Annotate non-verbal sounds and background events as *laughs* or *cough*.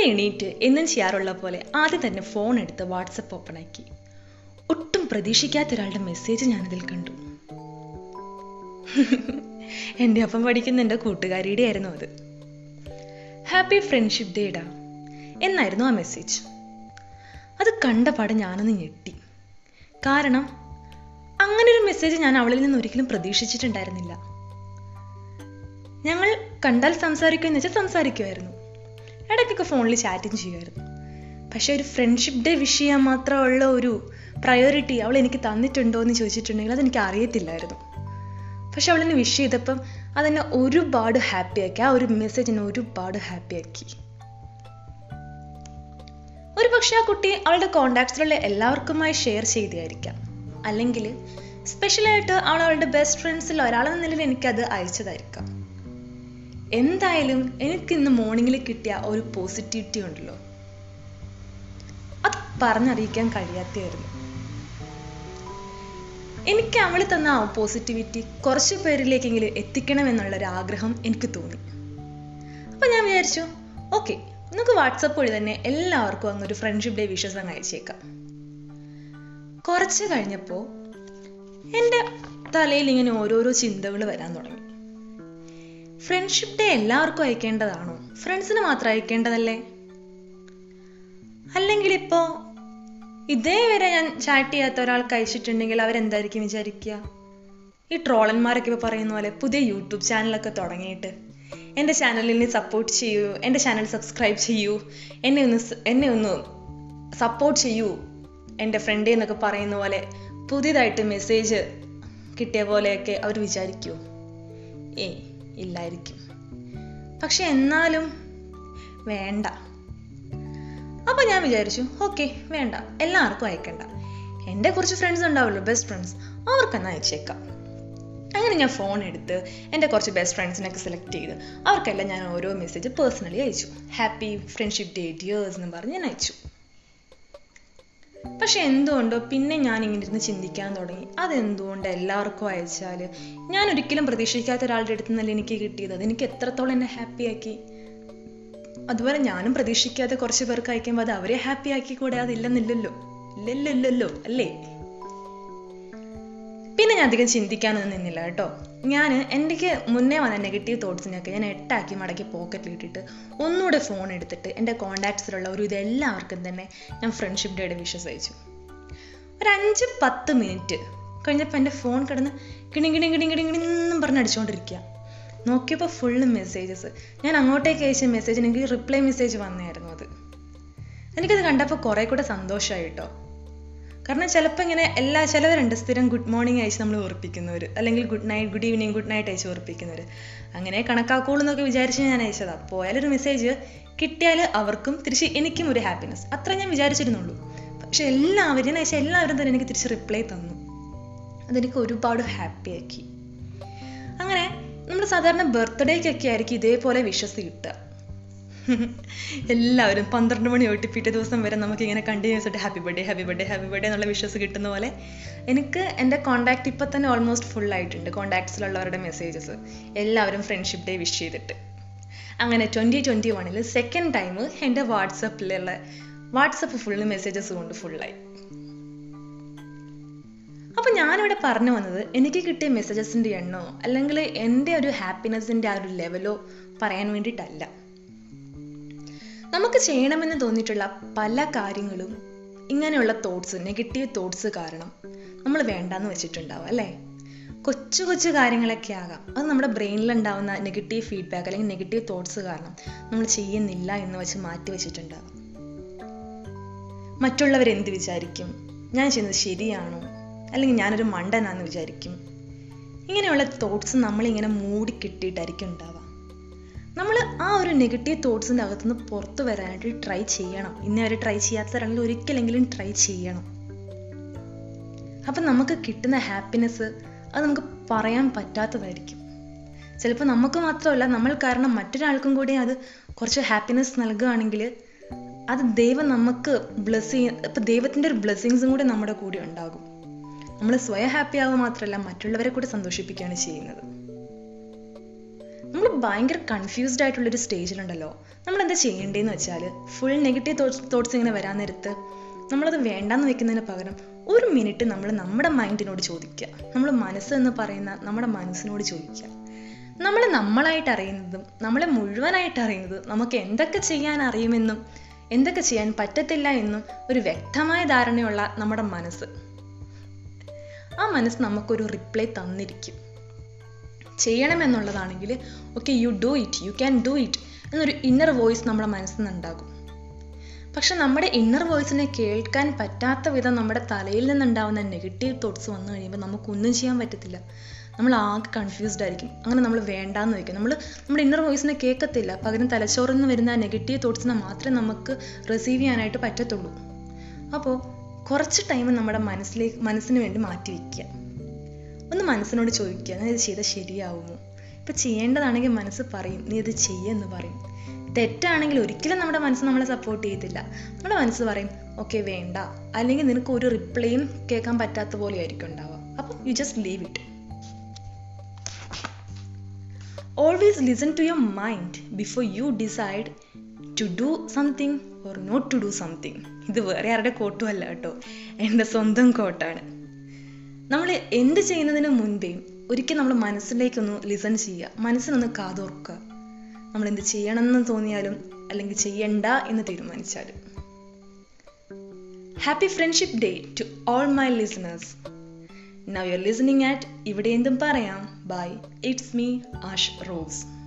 രാവിലെ എണീറ്റ് എന്നും ചെയ്യാറുള്ള പോലെ ആദ്യം തന്നെ ഫോൺ എടുത്ത് വാട്സപ്പ് ഓപ്പൺ ആക്കി. ഒട്ടും പ്രതീക്ഷിക്കാത്ത ഒരാളുടെ മെസ്സേജ് ഞാനതിൽ കണ്ടു. *laughs* എന്റെ ഒപ്പം പഠിക്കുന്ന എന്റെ കൂട്ടുകാരിയുടെ ആയിരുന്നു അത്. ഹാപ്പി ഫ്രണ്ട്ഷിപ്പ് ഡേടാ എന്നായിരുന്നു ആ മെസ്സേജ് അത് കണ്ട പാടെ ഞാനൊന്ന് ഞെട്ടി. കാരണം അങ്ങനെ ഒരു മെസ്സേജ് ഞാൻ അവളിൽ നിന്ന് ഒരിക്കലും പ്രതീക്ഷിച്ചിട്ടുണ്ടായിരുന്നില്ല. ഞങ്ങൾ കണ്ടാൽ സംസാരിക്കുമെന്ന് വെച്ചാൽ സംസാരിക്കുമായിരുന്നു ഇടയ്ക്കൊക്കെ ഫോണിൽ ചാറ്റിങ് ചെയ്യുമായിരുന്നു. പക്ഷെ ഒരു ഫ്രണ്ട്ഷിപ്പ് ഡേ വിഷ് ചെയ്യാൻ മാത്രമുള്ള ഒരു പ്രയോറിറ്റി അവൾ എനിക്ക് തന്നിട്ടുണ്ടോ എന്ന് ചോദിച്ചിട്ടുണ്ടെങ്കിൽ അതെനിക്ക് അറിയത്തില്ലായിരുന്നു. പക്ഷെ അവളെന്നെ വിഷ് ചെയ്തപ്പം അതെന്നെ ഒരുപാട് ഹാപ്പിയാക്കി ആ ഒരു മെസ്സേജ് എന്നെ ഒരുപാട് ഹാപ്പിയാക്കി ഒരു പക്ഷെ ആ കുട്ടി അവളുടെ കോണ്ടാക്ട്സിലുള്ള എല്ലാവർക്കുമായി ഷെയർ ചെയ്തായിരിക്കാം അല്ലെങ്കിൽ സ്പെഷ്യലായിട്ട് അവൾ അവളുടെ ബെസ്റ്റ് ഫ്രണ്ട്സിൽ ഒരാളെന്ന നിലയിൽ എനിക്കത് അയച്ചതായിരിക്കാം. എന്തായാലും എനിക്ക് ഇന്ന് മോർണിംഗിൽ കിട്ടിയ ഒരു പോസിറ്റിവിറ്റി ഉണ്ടല്ലോ. അത് പറഞ്ഞറിയിക്കാൻ കഴിയാത്തയായിരുന്നു. എനിക്ക് അവൾ തന്ന ആ പോസിറ്റിവിറ്റി കുറച്ച് പേരിലേക്കെങ്കിലും എത്തിക്കണം എന്നുള്ളൊരു ആഗ്രഹം എനിക്ക് തോന്നി. അപ്പൊ ഞാൻ വിചാരിച്ചു ഓക്കെ നമുക്ക് വാട്സപ്പ് വഴി തന്നെ എല്ലാവർക്കും അങ്ങ് ഒരു ഫ്രണ്ട്ഷിപ്പ് ഡേ വിഷസ് അങ്ങ് അയച്ചേക്കാം. കുറച്ച് കഴിഞ്ഞപ്പോ എന്റെ തലയിൽ ഇങ്ങനെ ഓരോരോ ചിന്തകൾ വരാൻ തുടങ്ങി. ഫ്രണ്ട്ഷിപ്പ് ഡേ എല്ലാവർക്കും അയക്കേണ്ടതാണോ? ഫ്രണ്ട്സിന് മാത്രം അയക്കേണ്ടതല്ലേ? അല്ലെങ്കിൽ ഇപ്പോ ഇതേവരെ ഞാൻ ചാറ്റ് ചെയ്യാത്ത ഒരാൾക്ക് അയച്ചിട്ടുണ്ടെങ്കിൽ അവരെന്തായിരിക്കും വിചാരിക്കുക? ഈ ട്രോളന്മാരൊക്കെ ഇപ്പോൾ പറയുന്ന പോലെ പുതിയ യൂട്യൂബ് ചാനലൊക്കെ തുടങ്ങിയിട്ട് എന്റെ ചാനലിനെ സപ്പോർട്ട് ചെയ്യൂ എന്റെ ചാനൽ സബ്സ്ക്രൈബ് ചെയ്യൂ എന്നെ ഒന്ന് എന്നെ ഒന്ന് സപ്പോർട്ട് ചെയ്യൂ എന്റെ ഫ്രണ്ടേ എന്നൊക്കെ പറയുന്ന പോലെ പുതിയതായിട്ട് മെസ്സേജ് കിട്ടിയ പോലെയൊക്കെ അവർ വിചാരിക്കൂ. ഏയ്. ഇല്ലായിരിക്കും. പക്ഷെ എന്നാലും വേണ്ട. അപ്പൊ ഞാൻ വിചാരിച്ചു ഓക്കെ വേണ്ട. എല്ലാവർക്കും അയക്കണ്ട. എന്റെ കുറച്ച് ഫ്രണ്ട്സ് ഉണ്ടാവുമല്ലോ ബെസ്റ്റ് ഫ്രണ്ട്സ് അവർക്കെന്നാ അയച്ചേക്കാം. അങ്ങനെ ഞാൻ ഫോൺ എടുത്ത് എന്റെ കുറച്ച് ബെസ്റ്റ് ഫ്രണ്ട്സിനൊക്കെ സെലക്ട് ചെയ്ത് അവർക്കെല്ലാം ഞാൻ ഓരോ മെസ്സേജ് പേഴ്സണലി അയച്ചു. ഹാപ്പി ഫ്രണ്ട്ഷിപ്പ് ഡേ ഡിയേഴ്സ് എന്ന് പറഞ്ഞ് ഞാൻ അയച്ചു. പക്ഷെ എന്തുകൊണ്ടോ പിന്നെ ഞാൻ ഇങ്ങനെ ഇരുന്ന് ചിന്തിക്കാൻ തുടങ്ങി. അതെന്തുകൊണ്ട് എല്ലാവർക്കും അയച്ചാൽ ഞാൻ ഒരിക്കലും പ്രതീക്ഷിക്കാത്ത ഒരാളുടെ അടുത്ത് നിന്നല്ല എനിക്ക് കിട്ടിയത്. അതെനിക്ക് എത്രത്തോളം എന്നെ ഹാപ്പിയാക്കി അതുപോലെ ഞാനും പ്രതീക്ഷിക്കാതെ കുറച്ച് പേർക്ക് അയക്കുമ്പോൾ അത് അവരെ ഹാപ്പിയാക്കി കൂടെ അതില്ലെന്നില്ലല്ലോ ഇല്ലല്ലോ അല്ലേ? പിന്നെ ഞാൻ അധികം ചിന്തിക്കാനൊന്നും നിന്നില്ല കേട്ടോ. ഞാൻ എനിക്ക് മുന്നേ വന്ന നെഗറ്റീവ് തോട്ട്സിനൊക്കെ ഞാൻ എട്ടാക്കി മടക്കി പോക്കറ്റിൽ ഇട്ടിട്ട് ഒന്നുകൂടെ ഫോൺ എടുത്തിട്ട് എന്റെ കോണ്ടാക്ട്സിലുള്ള ഒരു ഇതെല്ലാവർക്കും തന്നെ ഞാൻ ഫ്രണ്ട്ഷിപ്പ് ഡേയുടെ വിഷസ് അയച്ചു ഒരു അഞ്ച് പത്ത് മിനിറ്റ് കഴിഞ്ഞപ്പോൾ എന്റെ ഫോൺ കിടന്ന് കിണി കിണി കിണി കിണി കിണി എന്നും പറഞ്ഞ് അടിച്ചുകൊണ്ടിരിക്കുക നോക്കിയപ്പോൾ ഫുള്ള് മെസ്സേജസ് ഞാൻ അങ്ങോട്ടേക്ക് അയച്ച മെസ്സേജിന് എനിക്ക് റിപ്ലൈ മെസ്സേജ് വന്നായിരുന്നു അത്. എനിക്കത് കണ്ടപ്പോൾ കുറേ കൂടെ സന്തോഷമായി കേട്ടോ. കാരണം ചിലപ്പോൾ ഇങ്ങനെ എല്ലാ ചിലവരുണ്ട്. സ്ഥിരം ഗുഡ് മോർണിംഗ് അയച്ച് നമ്മൾ ഓർപ്പിക്കുന്നവർ അല്ലെങ്കിൽ good night good evening good night അയച്ച് ഓർപ്പിക്കുന്നവർ അങ്ങനെ കണക്കാക്കുള്ളൂ എന്നൊക്കെ വിചാരിച്ച് ഞാൻ അയച്ചതാ. പോയാലൊരു മെസ്സേജ് കിട്ടിയാൽ അവർക്കും തിരിച്ച് എനിക്കും ഒരു ഹാപ്പിനെസ് അത്ര ഞാൻ വിചാരിച്ചിരുന്നുള്ളൂ. പക്ഷെ എല്ലാവരും ഞാൻ അയച്ച എല്ലാവരും തന്നെ എനിക്ക് തിരിച്ച് റിപ്ലൈ തന്നു. അതെനിക്ക് ഒരുപാട് ഹാപ്പി ആക്കി. അങ്ങനെ നമ്മൾ സാധാരണ ബർത്ത്ഡേക്കൊക്കെ ആയിരിക്കും ഇതേപോലെ വിഷസ് കിട്ടുക എല്ലാവരും പന്ത്രണ്ട് മണി തൊട്ട് പിറ്റേ ദിവസം വരെ നമുക്ക് ഇങ്ങനെ കണ്ടിന്യൂസ് ആയിട്ട് happy birthday happy birthday happy birthday എന്നുള്ള വിഷസ് കിട്ടുന്ന പോലെ എനിക്ക് എന്റെ കോണ്ടാക്ട് ഇപ്പം തന്നെ ഓൾമോസ്റ്റ് ഫുൾ ആയിട്ടുണ്ട്. കോണ്ടാക്ട്സിലുള്ളവരുടെ മെസ്സേജസ് എല്ലാവരും ഫ്രണ്ട്ഷിപ്പ് ഡേ വിഷ് ചെയ്തിട്ട്. അങ്ങനെ ട്വന്റി ട്വന്റി വണ്ണിൽ സെക്കൻഡ് ടൈം എന്റെ വാട്സപ്പിലുള്ള വാട്സപ്പ് ഫുൾ മെസ്സേജസ് കൊണ്ട് ഫുള്ളായി അപ്പൊ ഞാനിവിടെ പറഞ്ഞു വന്നത് എനിക്ക് കിട്ടിയ മെസ്സേജസിന്റെ എണ്ണോ അല്ലെങ്കിൽ എന്റെ ഒരു ഹാപ്പിനെസിന്റെ ആ ഒരു ലെവലോ പറയാൻ വേണ്ടിയിട്ടല്ല. നമുക്ക് ചെയ്യണമെന്ന് തോന്നിയിട്ടുള്ള പല കാര്യങ്ങളും ഇങ്ങനെയുള്ള തോട്ട്സ് നെഗറ്റീവ് തോട്ട്സ് കാരണം നമ്മൾ വേണ്ടാന്ന് വെച്ചിട്ടുണ്ടാവും അല്ലേ? കൊച്ചു കൊച്ചു കാര്യങ്ങളൊക്കെ ആകാം. അത് നമ്മുടെ ബ്രെയിനിൽ ഉണ്ടാവുന്ന നെഗറ്റീവ് ഫീഡ്ബാക്ക് അല്ലെങ്കിൽ നെഗറ്റീവ് തോട്ട്സ് കാരണം നമ്മൾ ചെയ്യുന്നില്ല എന്ന് വെച്ച് മാറ്റി വെച്ചിട്ടുണ്ടാവും മറ്റുള്ളവർ എന്ത് വിചാരിക്കും? ഞാൻ ചെയ്യുന്നത് ശരിയാണോ? അല്ലെങ്കിൽ ഞാനൊരു മണ്ടനാന്ന് വിചാരിക്കും? ഇങ്ങനെയുള്ള തോട്ട്സ് നമ്മളിങ്ങനെ മൂടി കിട്ടിയിട്ടായിരിക്കും നമ്മൾ ആ ഒരു നെഗറ്റീവ് തോട്ട്സിന്റെ അകത്തുനിന്ന് പുറത്തു വരാനായിട്ട് ട്രൈ ചെയ്യണം. ഇന്നേ വരെ ട്രൈ ചെയ്യാത്തവരാണെങ്കിൽ ഒരിക്കലെങ്കിലും ട്രൈ ചെയ്യണം. അപ്പം നമുക്ക് കിട്ടുന്ന ഹാപ്പിനെസ് അത് നമുക്ക് പറയാൻ പറ്റാത്തതായിരിക്കും. ചിലപ്പോൾ നമുക്ക് മാത്രമല്ല നമ്മൾ കാരണം മറ്റൊരാൾക്കും കൂടി അത് കുറച്ച് ഹാപ്പിനെസ് നൽകുകയാണെങ്കിൽ അത് ദൈവം നമുക്ക് ബ്ലെസ് ചെയ്യ ഇപ്പം ദൈവത്തിന്റെ ഒരു ബ്ലെസ്സിങ്സും കൂടി നമ്മുടെ കൂടെ ഉണ്ടാകും. നമ്മൾ സ്വയം ഹാപ്പി ആവുക മാത്രമല്ല മറ്റുള്ളവരെ കൂടി സന്തോഷിപ്പിക്കുകയാണ് ചെയ്യുന്നത്. നമ്മൾ ഭയങ്കര കൺഫ്യൂസ്ഡ് ആയിട്ടുള്ള ഒരു സ്റ്റേജിലുണ്ടല്ലോ നമ്മൾ എന്താ ചെയ്യേണ്ടതെന്ന് വെച്ചാൽ ഫുൾ നെഗറ്റീവ് തോട്ട്സ് തോട്ട്സ് ഇങ്ങനെ വരാൻ നേരത്ത് നമ്മളത് വേണ്ടാന്ന് വെക്കുന്നതിന് പകരം ഒരു മിനിറ്റ് നമ്മൾ നമ്മുടെ മൈൻഡിനോട് ചോദിക്കുക നമ്മൾ മനസ്സ് എന്ന് പറയുന്ന നമ്മുടെ മനസ്സിനോട് ചോദിക്കുക നമ്മൾ നമ്മളായിട്ട് അറിയുന്നതും നമ്മളെ മുഴുവനായിട്ട് അറിയുന്നതും നമുക്ക് എന്തൊക്കെ ചെയ്യാൻ അറിയുമെന്നും എന്തൊക്കെ ചെയ്യാൻ പറ്റത്തില്ല എന്നും ഒരു വ്യക്തമായ ധാരണയുള്ള നമ്മുടെ മനസ്സ്. ആ മനസ്സ് നമുക്കൊരു റിപ്ലൈ തന്നിരിക്കും. ചെയ്യണമെന്നുള്ളതാണെങ്കിൽ okay you do it you can do it എന്നൊരു ഇന്നർ വോയിസ് നമ്മുടെ മനസ്സിൽ നിന്നുണ്ടാകും പക്ഷെ നമ്മുടെ ഇന്നർ വോയിസിനെ കേൾക്കാൻ പറ്റാത്ത വിധം നമ്മുടെ തലയിൽ നിന്നുണ്ടാവുന്ന നെഗറ്റീവ് തോട്ട്സ് വന്നു കഴിയുമ്പോൾ നമുക്കൊന്നും ചെയ്യാൻ പറ്റത്തില്ല. നമ്മൾ ആകെ കൺഫ്യൂസ്ഡ് ആയിരിക്കും. അങ്ങനെ നമ്മൾ വേണ്ടാന്ന് വയ്ക്കും. നമ്മൾ നമ്മുടെ ഇന്നർ വോയിസിനെ കേൾക്കത്തില്ല. പകരം തലച്ചോറിൽ നിന്ന് വരുന്ന നെഗറ്റീവ് തോട്ട്സിനെ മാത്രമേ നമുക്ക് റിസീവ് ചെയ്യാനായിട്ട് പറ്റത്തുള്ളൂ. അപ്പോൾ കുറച്ച് ടൈം നമ്മുടെ മനസ്സിലേക്ക് മനസ്സിന് വേണ്ടി മാറ്റി വയ്ക്കുക ഒന്ന് മനസ്സിനോട് ചോദിക്കുക നീ ഇത് ചെയ്താൽ ശരിയാവുമോ? ഇപ്പം ചെയ്യേണ്ടതാണെങ്കിൽ മനസ്സ് പറയും നീ ഇത് ചെയ്യെന്ന് പറയും. തെറ്റാണെങ്കിൽ ഒരിക്കലും നമ്മുടെ മനസ്സ് നമ്മളെ സപ്പോർട്ട് ചെയ്യത്തില്ല. നമ്മുടെ മനസ്സ് പറയും ഓക്കെ വേണ്ട. അല്ലെങ്കിൽ നിനക്ക് ഒരു റിപ്ലൈയും കേൾക്കാൻ പറ്റാത്ത പോലെ ആയിരിക്കും ഉണ്ടാവുക. അപ്പം you just leave it always listen to your mind before you decide to do something or not to do something ഇത് വേറെ ആരുടെ കോട്ടുമല്ല കേട്ടോ. എന്റെ സ്വന്തം കോട്ടാണ് നമ്മൾ എന്ത് ചെയ്യുന്നതിന് മുൻപേ ഒരിക്കൽ നമ്മൾ മനസ്സിലേക്കൊന്ന് ലിസൺ ചെയ്യുക. മനസ്സിനൊന്ന് കാതോർക്കുക. നമ്മൾ എന്ത് ചെയ്യണമെന്ന് തോന്നിയാലും അല്ലെങ്കിൽ ചെയ്യണ്ട എന്ന് തീരുമാനിച്ചാലും. Happy friendship day to all my listeners now you are listening at ഇവിടെ എന്തും പറയാം. Bye it's me Ash Rose